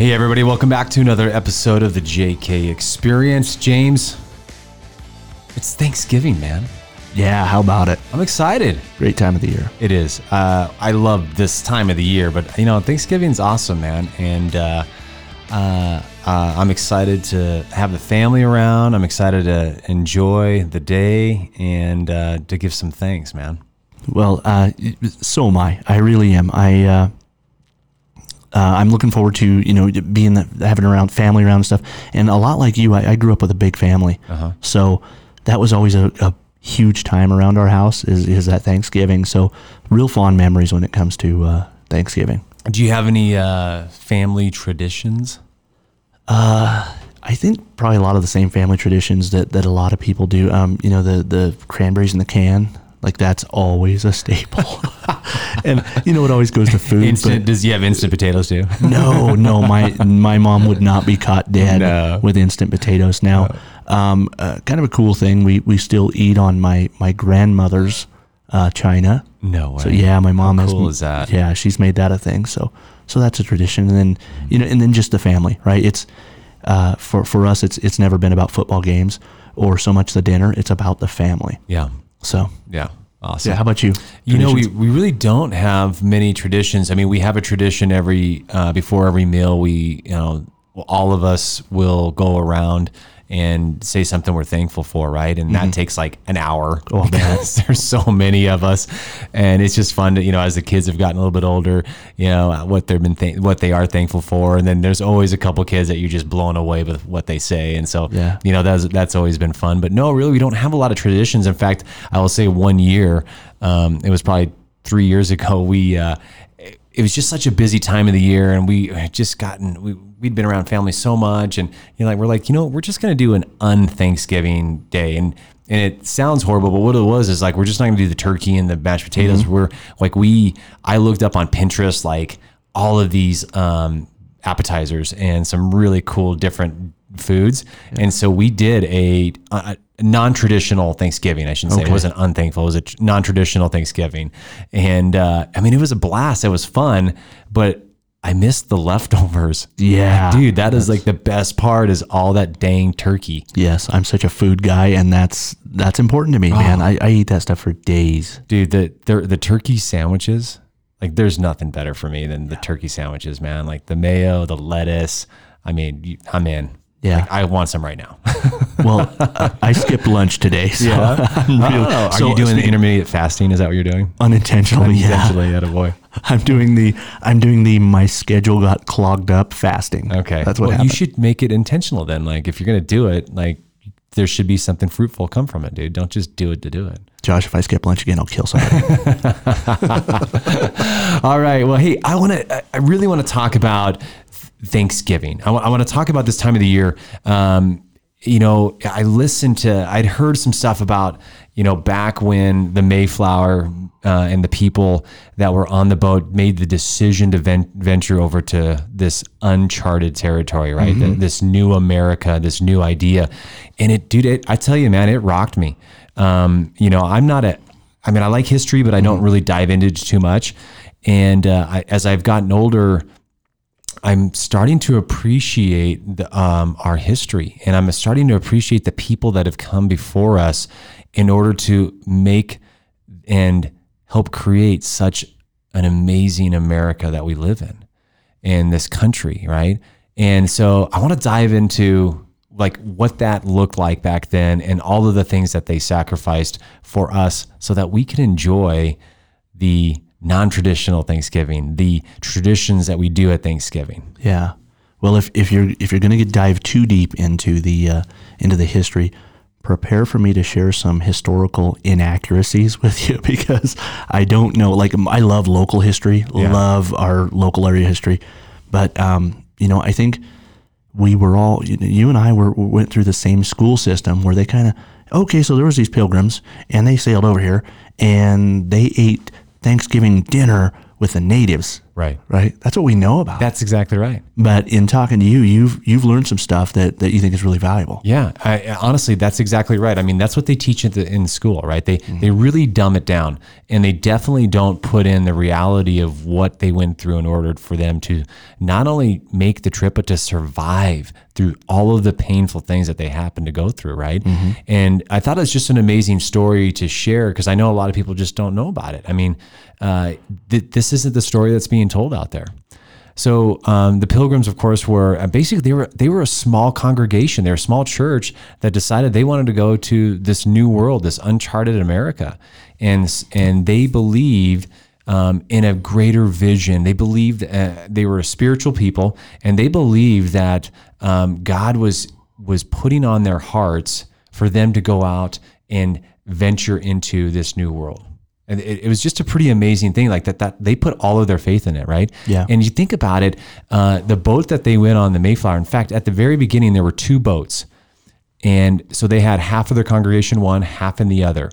Hey, everybody, welcome back to another episode of the JK Experience. James, it's Thanksgiving, man. Yeah, how about it? I'm excited. Great time of the year. It is. Uh, I love this time of the year, but you know, Thanksgiving's awesome, man. And uh, uh, uh, I'm excited to have the family around. I'm excited to enjoy the day and uh, to give some thanks, man. Well, uh, so am I. I really am. I uh, I'm looking forward to you know being the, having around family around and stuff. And a lot like you, I, I grew up with a big family, Uh-huh. so that was always a, a huge time around our house. Is is at Thanksgiving. So real fond memories when it comes to uh, Thanksgiving. Do you have any uh, family traditions? Uh, I think probably a lot of the same family traditions that, that a lot of people do. Um, you know, the the cranberries in the can, like that's always a staple. and you know, it always goes to food. Instant? Does you have instant potatoes too? no, no, my my mom would not be caught dead No. with instant potatoes. Now, um, uh, kind of a cool thing. We we still eat on my my grandmother's uh, china. No way. So yeah, my mom How has. cool is that? Yeah, she's made that a thing. So so that's a tradition. And then you know, and then just the family, right? It's uh, for for us, it's it's never been about football games or so much the dinner. It's about the family. Yeah. So Yeah. Awesome. yeah, how about you? You know, we, we really don't have many traditions. I mean, we have a tradition every uh, before every meal. We, you know, all of us will go around and say something we're thankful for, right? And that takes like an hour. Oh, man. because there's so many of us, and it's just fun to, you know, as the kids have gotten a little bit older, you know, what they've been th- what they are thankful for, and then there's always a couple kids that you're just blown away with what they say, and so Yeah. you know that's that's always been fun. But no, really, we don't have a lot of traditions. In fact, I will say one year, um, it was probably three years ago. We uh, it, was just such a busy time of the year, and we had just gotten we we'd been around family so much, and you know, like we're like, you know, we're just gonna do an un-Thanksgiving day, and and it sounds horrible, but what it was is like we're just not gonna do the turkey and the mashed potatoes. We're like we I looked up on Pinterest like all of these um, appetizers and some really cool different foods. And so we did a, a non-traditional Thanksgiving. I shouldn't say it wasn't unthankful. It was a tr- non-traditional Thanksgiving. And uh, I mean, it was a blast. It was fun, but I missed the leftovers. Yeah. Dude, that is like the best part is all that dang turkey. Yes, I'm such a food guy, and that's that's important to me, man. I, I eat that stuff for days. Dude, the, the the turkey sandwiches, like there's nothing better for me than the turkey sandwiches, man. Like the mayo, the lettuce. I mean, I'm in. Yeah. Like, I want some right now. Well, I, I skipped lunch today, so I'm real- Oh, are so you doing the intermediate fasting? Is that what you're doing? unintentionally? Yeah, Intentionally, at a boy. I'm doing the I'm doing the my schedule got clogged up fasting. Okay, that's what well, happened. you should make it intentional then. Like if you're gonna do it, like there should be something fruitful come from it, dude. Don't just do it to do it. Josh, if I skip lunch again, I'll kill somebody. All right. Well, hey, I want to. I really want to talk about Thanksgiving. I want to talk about this time of the year. Um, you know, I listened to. I'd heard some stuff about you know back when the Mayflower uh, and the people that were on the boat made the decision to ven- venture over to this uncharted territory, right? Th- this new America, this new idea, and it, dude. It, I tell you, man, it rocked me. Um, you know, I'm not a. I mean, I like history, but I don't really dive into it too much. And uh, I, as I've gotten older, I'm starting to appreciate the, um, our history, and I'm starting to appreciate the people that have come before us in order to make and help create such an amazing America that we live in, in this country, right? And so I want to dive into like what that looked like back then and all of the things that they sacrificed for us so that we can enjoy the non-traditional Thanksgiving, the traditions that we do at Thanksgiving. yeah. Well, if, if you're if you're gonna dive too deep into the uh, into the history, prepare for me to share some historical inaccuracies with you because I don't know. Like, I love local history, love our local area history, but um, you know, I think we were all you and I were went through the same school system where they kind of okay, so there was these pilgrims and they sailed over here and they ate Thanksgiving dinner with the natives. Right. Right. That's what we know about. That's exactly right. but in talking to you, you've you've learned some stuff that, that you think is really valuable. Yeah, I, honestly, that's exactly right. I mean, that's what they teach at the, in school, right? They mm. they really dumb it down, and they definitely don't put in the reality of what they went through in order for them to not only make the trip, but to survive through all of the painful things that they happen to go through, right? And I thought it was just an amazing story to share because I know a lot of people just don't know about it. I mean, uh, th- this isn't the story that's being told out there. So um, the Pilgrims, of course, were uh, basically they were they were a small congregation. They were a small church that decided they wanted to go to this new world, this uncharted America, and and they believed um, in a greater vision. They believed uh, they were a spiritual people, and they believed that um, God was was putting on their hearts for them to go out and venture into this new world. And it, it was just a pretty amazing thing, like that. That they put all of their faith in it, right? Yeah. And you think about it, uh, the boat that they went on, the Mayflower. In fact, at the very beginning, there were two boats, and so they had half of their congregation one, half in the other.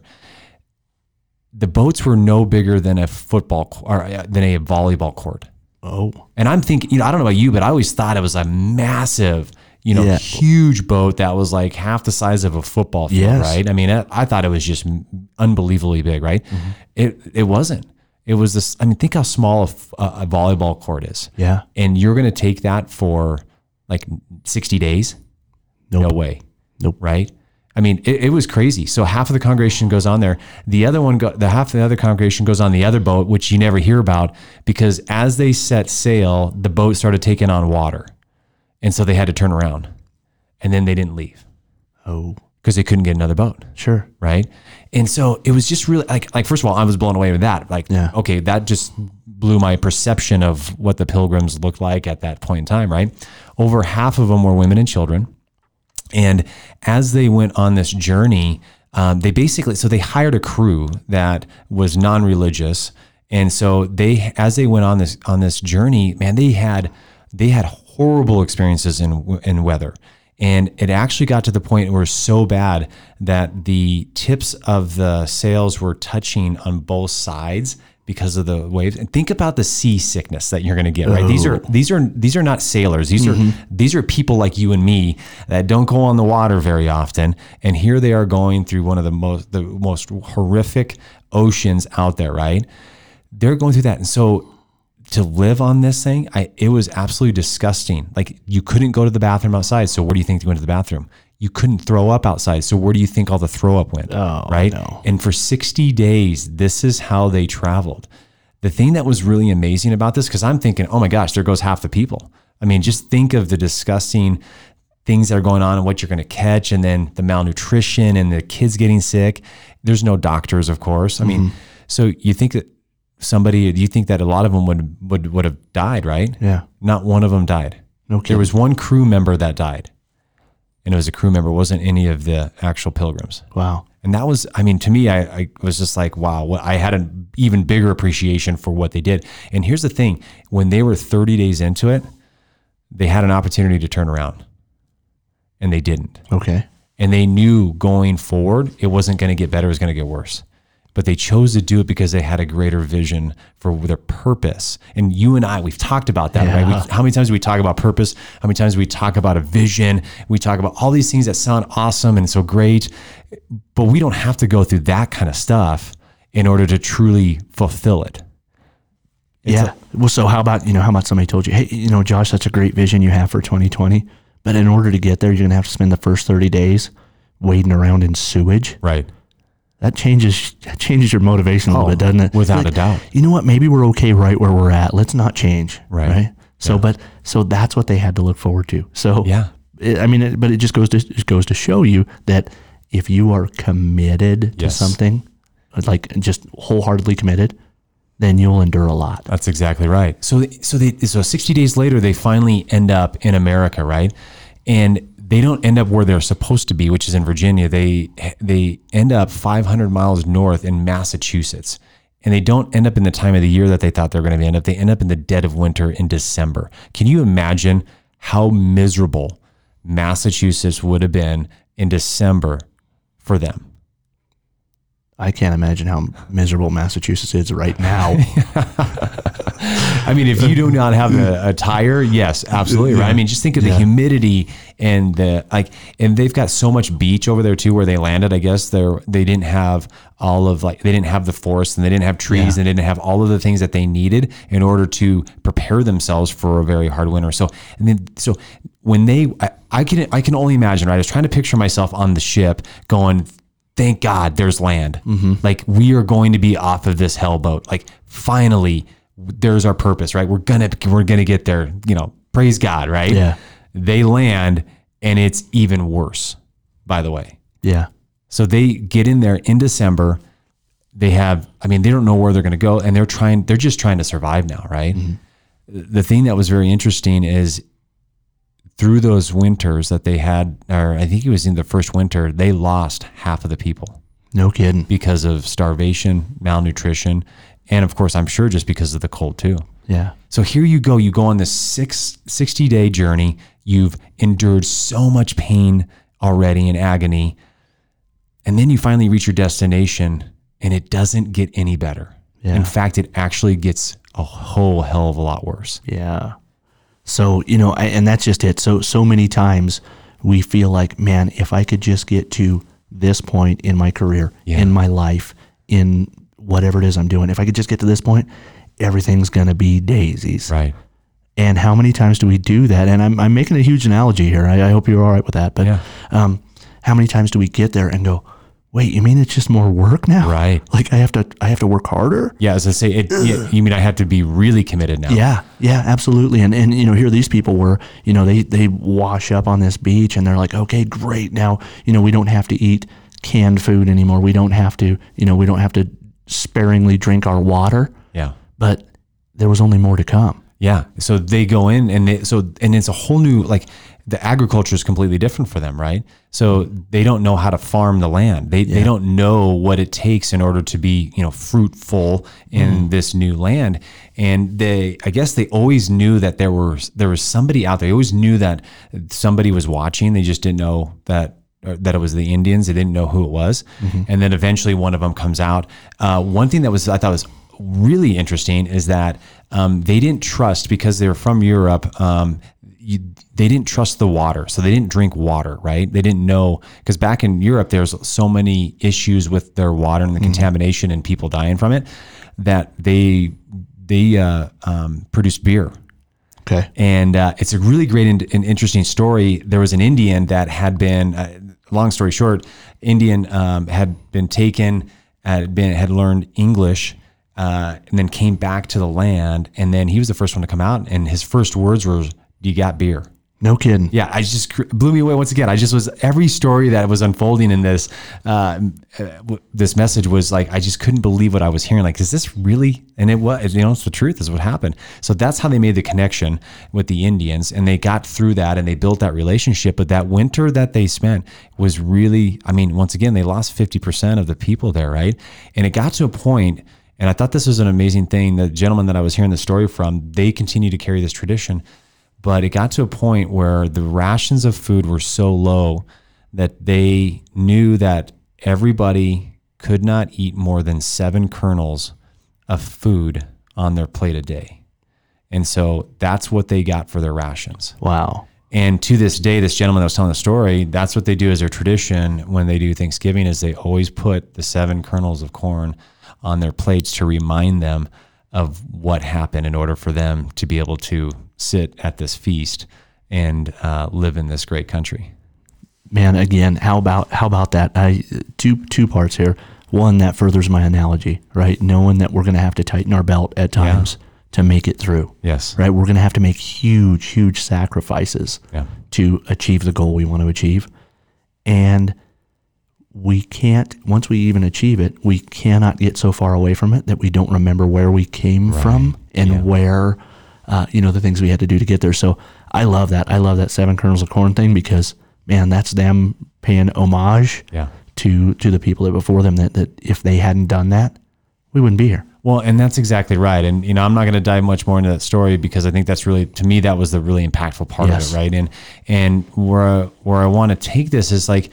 The boats were no bigger than a football or uh, than a volleyball court. Oh, And I'm thinking, you know, I don't know about you, but I always thought it was a massive, you know, Yeah. huge boat that was like half the size of a football field, Yes. right? I mean, I, I thought it was just unbelievably big, right? Mm-hmm. It it wasn't. It was this. I mean, think how small a, f- a- a volleyball court is, yeah. and you're going to take that for like 60 days? Nope. No way, Nope. right? I mean, it, it was crazy. So half of the congregation goes on there. The other one, go, the half of the other congregation goes on the other boat, which you never hear about because as they set sail, the boat started taking on water, and so they had to turn around, and then they didn't leave Oh, because they couldn't get another boat sure. right? And so it was just really like like first of all, I was blown away with that. Like, Yeah. okay, that just blew my perception of what the pilgrims looked like at that point in time, right? Over half of them were women and children. And as they went on this journey, um, they basically so they hired a crew that was non-religious, and so they as they went on this on this journey, man, they had they had horrible experiences in in weather. And it actually got to the point where so bad that the tips of the sails were touching on both sides because of the waves. And think about the seasickness that you're going to get, right? These are oh. these are these are not sailors. These are mm-hmm. these are people like you and me that don't go on the water very often. And here they are going through one of the most the most horrific oceans out there, right? They're going through that. And so to live on this thing, I it was absolutely disgusting. Like you couldn't go to the bathroom outside. So where do you think you went to the bathroom? You couldn't throw up outside. So where do you think all the throw up went? Oh, right. no. And for 60 days, this is how they traveled. The thing that was really amazing about this, because I'm thinking, oh my gosh, there goes half the people. I mean, just think of the disgusting things that are going on and what you're going to catch, and then the malnutrition and the kids getting sick. There's no doctors, of course. I mean, Mm-hmm. so you think that somebody, do you think that a lot of them would would would have died, right? Yeah. Not one of them died. No There was one crew member that died, and it was a crew member. Wasn't any of the actual pilgrims. Wow. And that was, I mean, to me, I, I was just like, wow, what, I had an even bigger appreciation for what they did. And here's the thing when they were 30 days into it, they had an opportunity to turn around and they didn't. Okay. And they knew going forward, it wasn't going to get better, it was going to get worse. But they chose to do it because they had a greater vision for their purpose. And you and I, we've talked about that, right? We, how many times do we talk about purpose? How many times do we talk about a vision? We talk about all these things that sound awesome and so great, but we don't have to go through that kind of stuff in order to truly fulfill it. It's yeah. well, so how about, you know, how about somebody told you, hey, you know, Josh, that's a great vision you have for 2020. But in order to get there, you're going to have to spend the first 30 days wading around in sewage. Right. That changes that changes your motivation a little Oh, bit, doesn't it? without Like, a doubt. You know what? Maybe we're okay right where we're at. Let's not change. Right. So, but so that's what they had to look forward to. So, Yeah. it, I mean, it, but it just goes to it goes to show you that if you are committed to something, like just wholeheartedly committed, then you'll endure a lot. That's exactly right. So, so they, so 60 days later, they finally end up in America, right? And they don't end up where they're supposed to be, which is in Virginia. They they end up 500 miles north in Massachusetts, and they don't end up in the time of the year that they thought they were going to be end up. They end up in the dead of winter in December. Can you imagine how miserable Massachusetts would have been in December for them? I can't imagine how miserable Massachusetts is right now. I mean, if you do not have a, a tire, yes, absolutely right. I mean, just think of the Yeah. humidity and the like, and they've got so much beach over there too, where they landed. I guess they they didn't have all of like they didn't have the forest and they didn't have trees and they didn't have all of the things that they needed in order to prepare themselves for a very hard winter. So, and then so when they, I, I can I can only imagine. Right, I was trying to picture myself on the ship going. Thank God there's land. Mm-hmm. Like we are going to be off of this hellboat. Like finally, there's our purpose, right? We're gonna we're gonna get there. You know, praise God, right? Yeah. They land and it's even worse. By the way, yeah. so they get in there in December. They have, I mean, they don't know where they're going to go, and they're trying. They're just trying to survive now, right? Mm-hmm. The thing that was very interesting is through those winters that they had, or I think it was in the first winter, they lost half of the people No kidding. because of starvation, malnutrition, and of course, I'm sure just because of the cold too. Yeah. So here you go. You go on this six, 60 day journey. You've endured so much pain already and agony. And then you finally reach your destination and it doesn't get any better. Yeah. In fact, it actually gets a whole hell of a lot worse. Yeah. So, you know, I, and that's just it. So, so many times we feel like, man, if I could just get to this point in my career, Yeah. in my life, in whatever it is I'm doing, if I could just get to this point, everything's going to be daisies. Right. And how many times do we do that? And I'm, I'm making a huge analogy here. I, I hope you're all right with that. But Yeah. um, how many times do we get there and go, wait, you mean it's just more work now? Right. Like I have to, I have to work harder? Yeah. As I say, it, you mean I have to be really committed now? Yeah, yeah, absolutely. And and you know, here these people were, you know, they they wash up on this beach and they're like, okay, great. Now, you know, we don't have to eat canned food anymore. We don't have to, you know, we don't have to sparingly drink our water. Yeah. But there was only more to come. Yeah. So they go in and they, so and it's a whole new like the agriculture is completely different for them, right? So they don't know how to farm the land. They they don't know what it takes in order to be, you know, fruitful in this new land. And they I guess they always knew that there was there was somebody out there. They always knew that somebody was watching. They just didn't know that that it was the Indians. They didn't know who it was. And then eventually one of them comes out. Uh, one thing that was I thought was really interesting is that um, they didn't trust because they were from Europe. Um, they didn't trust the water, so they didn't drink water. Right? They didn't know because back in Europe, there's so many issues with their water and the contamination and people dying from it that they they uh, um, produce beer Okay. and uh, it's a really great and, and interesting story. There was an Indian that had been, uh, long story short, Indian um, had been taken, had been had learned English, uh, and then came back to the land, and then he was the first one to come out, and his first words were, "You got beer." No kidding. Yeah, I just blew me away once again. I just was every story that was unfolding in this uh, uh, this message was like I just couldn't believe what I was hearing. Like, is this really? And it was, you know, it's the truth. Is what happened. So that's how they made the connection with the Indians, and they got through that, and they built that relationship. But that winter that they spent was really, I mean, once again, they lost fifty percent of the people there, right? And it got to a point. And I thought this was an amazing thing. The gentleman that I was hearing the story from, they continue to carry this tradition but it got to a point where the rations of food were so low that they knew that everybody could not eat more than seven kernels of food on their plate a day. And so that's what they got for their rations. Wow. And to this day, this gentleman that was telling the story, that's what they do as their tradition when they do Thanksgiving is they always put the seven kernels of corn on their plates to remind them of what happened in order for them to be able to sit at this feast and uh, live in this great country. Man, again, how about how about that? I two two parts here. One that furthers my analogy, right? Knowing that we're going to have to tighten our belt at times to make it through. Yes. Right? We're going to have to make huge huge sacrifices Yeah. to achieve the goal we want to achieve. And we can't once we even achieve it, we cannot get so far away from it that we don't remember where we came from and Yeah. where uh, you know the things we had to do to get there. So I love that. I love that seven kernels of corn thing because man, that's them paying homage Yeah. to to the people that before them. That that if they hadn't done that, we wouldn't be here. Well, and that's exactly right. And you know, I'm not going to dive much more into that story because I think that's really, to me, that was the really impactful part Yes. of it, right? And and where where I want to take this is like,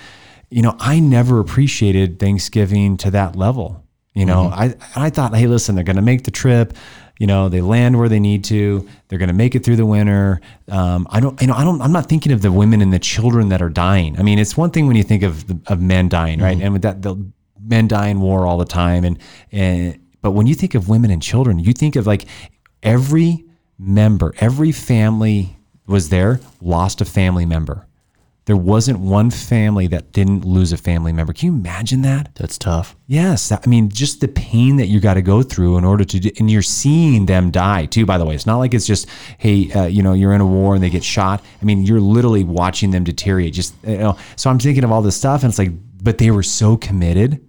you know, I never appreciated Thanksgiving to that level. You know, I I thought, hey, listen, they're going to make the trip. You know, they land where they need to. They're going to make it through the winter. Um, I don't, you know, I don't. I'm not thinking of the women and the children that are dying. I mean, it's one thing when you think of the, of men dying, right? And with that, the men die in war all the time, and and but when you think of women and children, you think of like every member, every family was there lost a family member. There wasn't one family that didn't lose a family member. Can you imagine that? That's tough. Yes, I mean just the pain that you got to go through in order to do, and you're seeing them die too. By the way, it's not like it's just hey, uh, you know, you're in a war and they get shot. I mean, you're literally watching them deteriorate. Just you know, so I'm thinking of all this stuff, and it's like, but they were so committed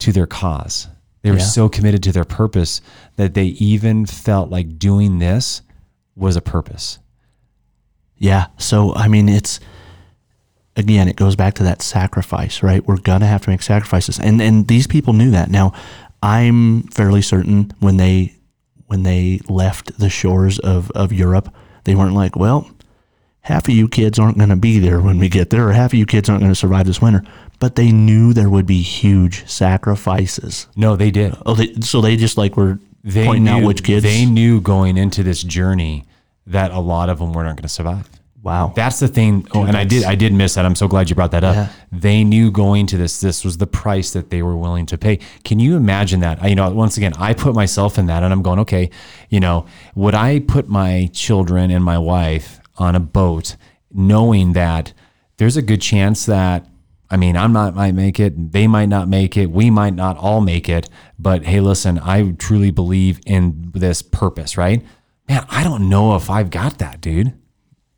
to their cause. They were Yeah. so committed to their purpose that they even felt like doing this was a purpose. Yeah. So I mean, it's again, it goes back to that sacrifice, right? We're gonna have to make sacrifices, and and these people knew that. Now, I'm fairly certain when they when they left the shores of of Europe, they weren't like, well, half of you kids aren't going to be there when we get there, or half of you kids aren't going to survive this winter. But they knew there would be huge sacrifices. No, they did. Oh, they, so they just like were They pointing knew, out which kids. They knew going into this journey that a lot of them were not going to survive. Wow. That's the thing. Oh, and I did, I did miss that. I'm so glad you brought that up. Yeah. They knew going to this, this was the price that they were willing to pay. Can you imagine that? I, you know, once again, I put myself in that and I'm going, okay, you know, would I put my children and my wife on a boat knowing that there's a good chance that, I mean, I might, might make it, they might not make it, we might not all make it, but hey, listen, I truly believe in this purpose, right? Man, I don't know if I've got that, dude.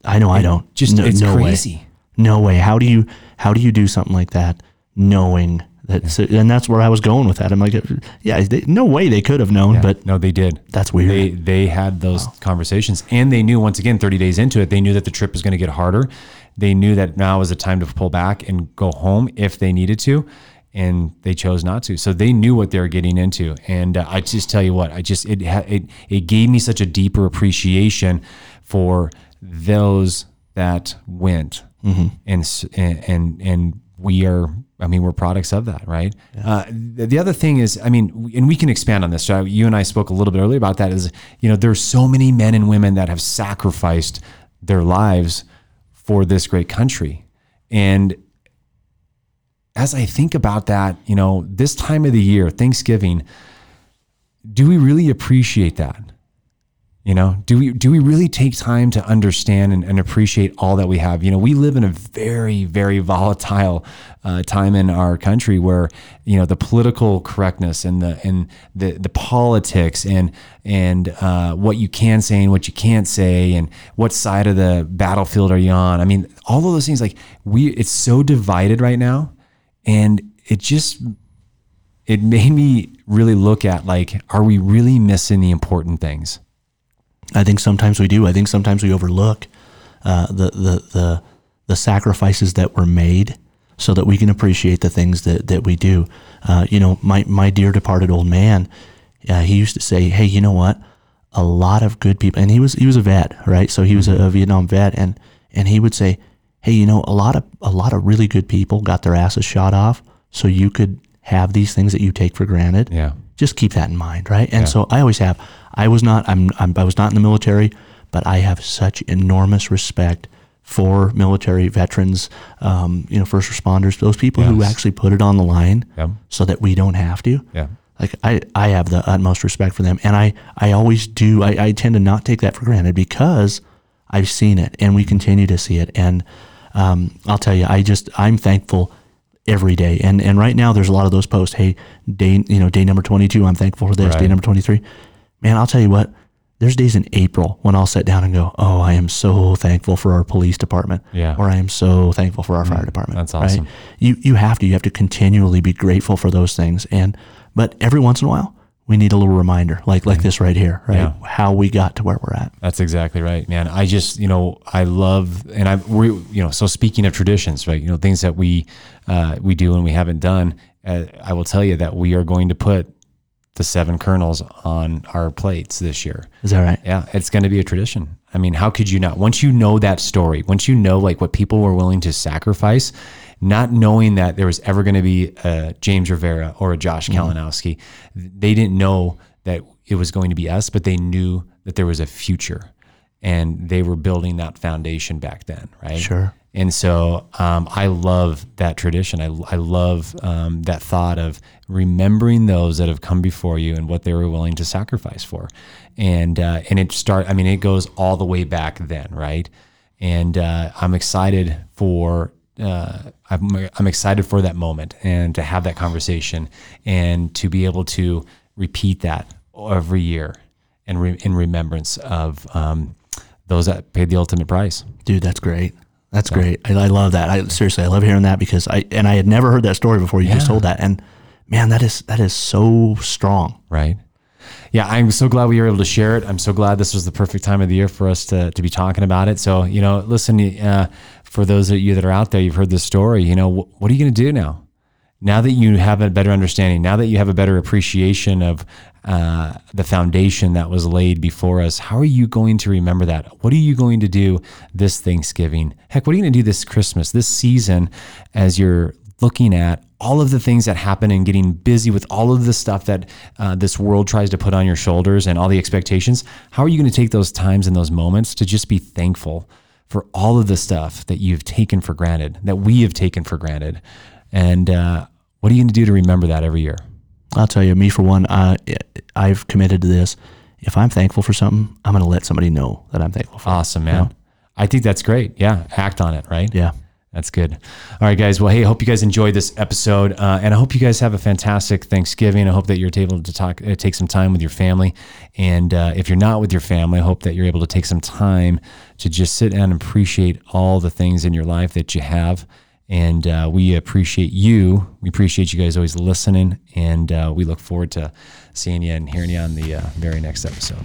I know I don't. Just it's way. crazy. No way. How do you how do you do something like that knowing that so, and that's where I was going with that. I'm like yeah, they, no way they could have known, but no, they did. That's weird. They they had those conversations, and they knew once again, 30 days into it, they knew that the trip was going to get harder. They knew that now was the time to pull back and go home if they needed to, and they chose not to. So they knew what they were getting into. And uh, I just tell you what, I just it it it gave me such a deeper appreciation for those that went, and s- and and and we are. I mean, we're products of that, right? Uh, the, the other thing is, I mean, and we can expand on this. So you and I spoke a little bit earlier about that. Is you know, there's so many men and women that have sacrificed their lives for this great country, and as I think about that, you know, this time of the year, Thanksgiving, do we really appreciate that? You know, do we do we really take time to understand and, and appreciate all that we have? You know, we live in a very very volatile uh, time in our country where you know the political correctness and the and the the politics and and uh, what you can say and what you can't say and what side of the battlefield are you on? I mean, all of those things like we it's so divided right now, and it just it made me really look at like, are we really missing the important things? I think sometimes we do. I think sometimes we overlook uh, the, the the the sacrifices that were made so that we can appreciate the things that, that we do. Uh, you know, my my dear departed old man, uh, he used to say, "Hey, you know what? A lot of good people." And he was he was a vet, right? So he was a, a Vietnam vet, and and he would say, "Hey, you know, a lot of a lot of really good people got their asses shot off, so you could have these things that you take for granted." Yeah. Just keep that in mind, right? And so I always have. I was not. I'm, I'm. I was not in the military, but I have such enormous respect for military veterans, um, you know, first responders, those people who actually put it on the line, Yep. so that we don't have to. Yeah. Like I, I have the utmost respect for them, and I, I always do. I, I tend to not take that for granted because I've seen it, and we continue to see it. And um, I'll tell you, I just I'm thankful every day. And and right now, there's a lot of those posts. Hey, day, you know, day number 22, I'm thankful for this. Day number 23, man, I'll tell you what. There's days in April when I'll sit down and go, "Oh, I am so thankful for our police department," Yeah. or "I am so thankful for our mm, fire department." that's right? awesome. you you have to you have to continually be grateful for those things and but every once in a while we need a little reminder, like like this right here, right? Yeah. How we got to where we're at. That's exactly right, man. I just, you know, I love, and I, we, you know, so speaking of traditions, right? You know, things that we, uh, we do and we haven't done. Uh, I will tell you that we are going to put the seven kernels on our plates this year. Is that right? Yeah, it's going to be a tradition. I mean, how could you not? Once you know that story, once you know like what people were willing to sacrifice, not knowing that there was ever going to be a James Rivera or a Josh Kalinowski, they didn't know that it was going to be us, but they knew that there was a future, and they were building that foundation back then, right? Sure. And so um, I love that tradition. I, I love um, that thought of remembering those that have come before you and what they were willing to sacrifice for. And uh, and it start. I mean, it goes all the way back then, right? And uh, I'm excited for. Uh, I'm, I'm excited for that moment and to have that conversation and to be able to repeat that every year and re- in remembrance of um, those that paid the ultimate price. Dude, that's great. That's great. I, I love that. I seriously, I love hearing that because I and I had never heard that story before. You just told that, and man, that is that is so strong. right? Yeah, I'm so glad we were able to share it. I'm so glad this was the perfect time of the year for us to, to be talking about it. So, you know, listen, uh, for those of you that are out there, you've heard this story, you know, wh- what are you going to do now? Now that you have a better understanding, now that you have a better appreciation of uh, the foundation that was laid before us, how are you going to remember that? What are you going to do this Thanksgiving? Heck, what are you going to do this Christmas, this season, as you're looking at all of the things that happen and getting busy with all of the stuff that uh, this world tries to put on your shoulders and all the expectations? How are you going to take those times and those moments to just be thankful for all of the stuff that you've taken for granted, that we have taken for granted? And uh, what are you going to do to remember that every year? I'll tell you, me for one, uh, I've committed to this. If I'm thankful for something, I'm going to let somebody know that I'm thankful for. it. Awesome, man. I think that's great. Yeah, act on it, right? Yeah. That's good. All right, guys. Well, hey, I hope you guys enjoyed this episode, uh, and I hope you guys have a fantastic Thanksgiving. I hope that you're able to talk, uh, take some time with your family, and uh, if you're not with your family, I hope that you're able to take some time to just sit and appreciate all the things in your life that you have. And uh, we appreciate you. We appreciate you guys always listening, and uh, we look forward to seeing you and hearing you on the uh, very next episode.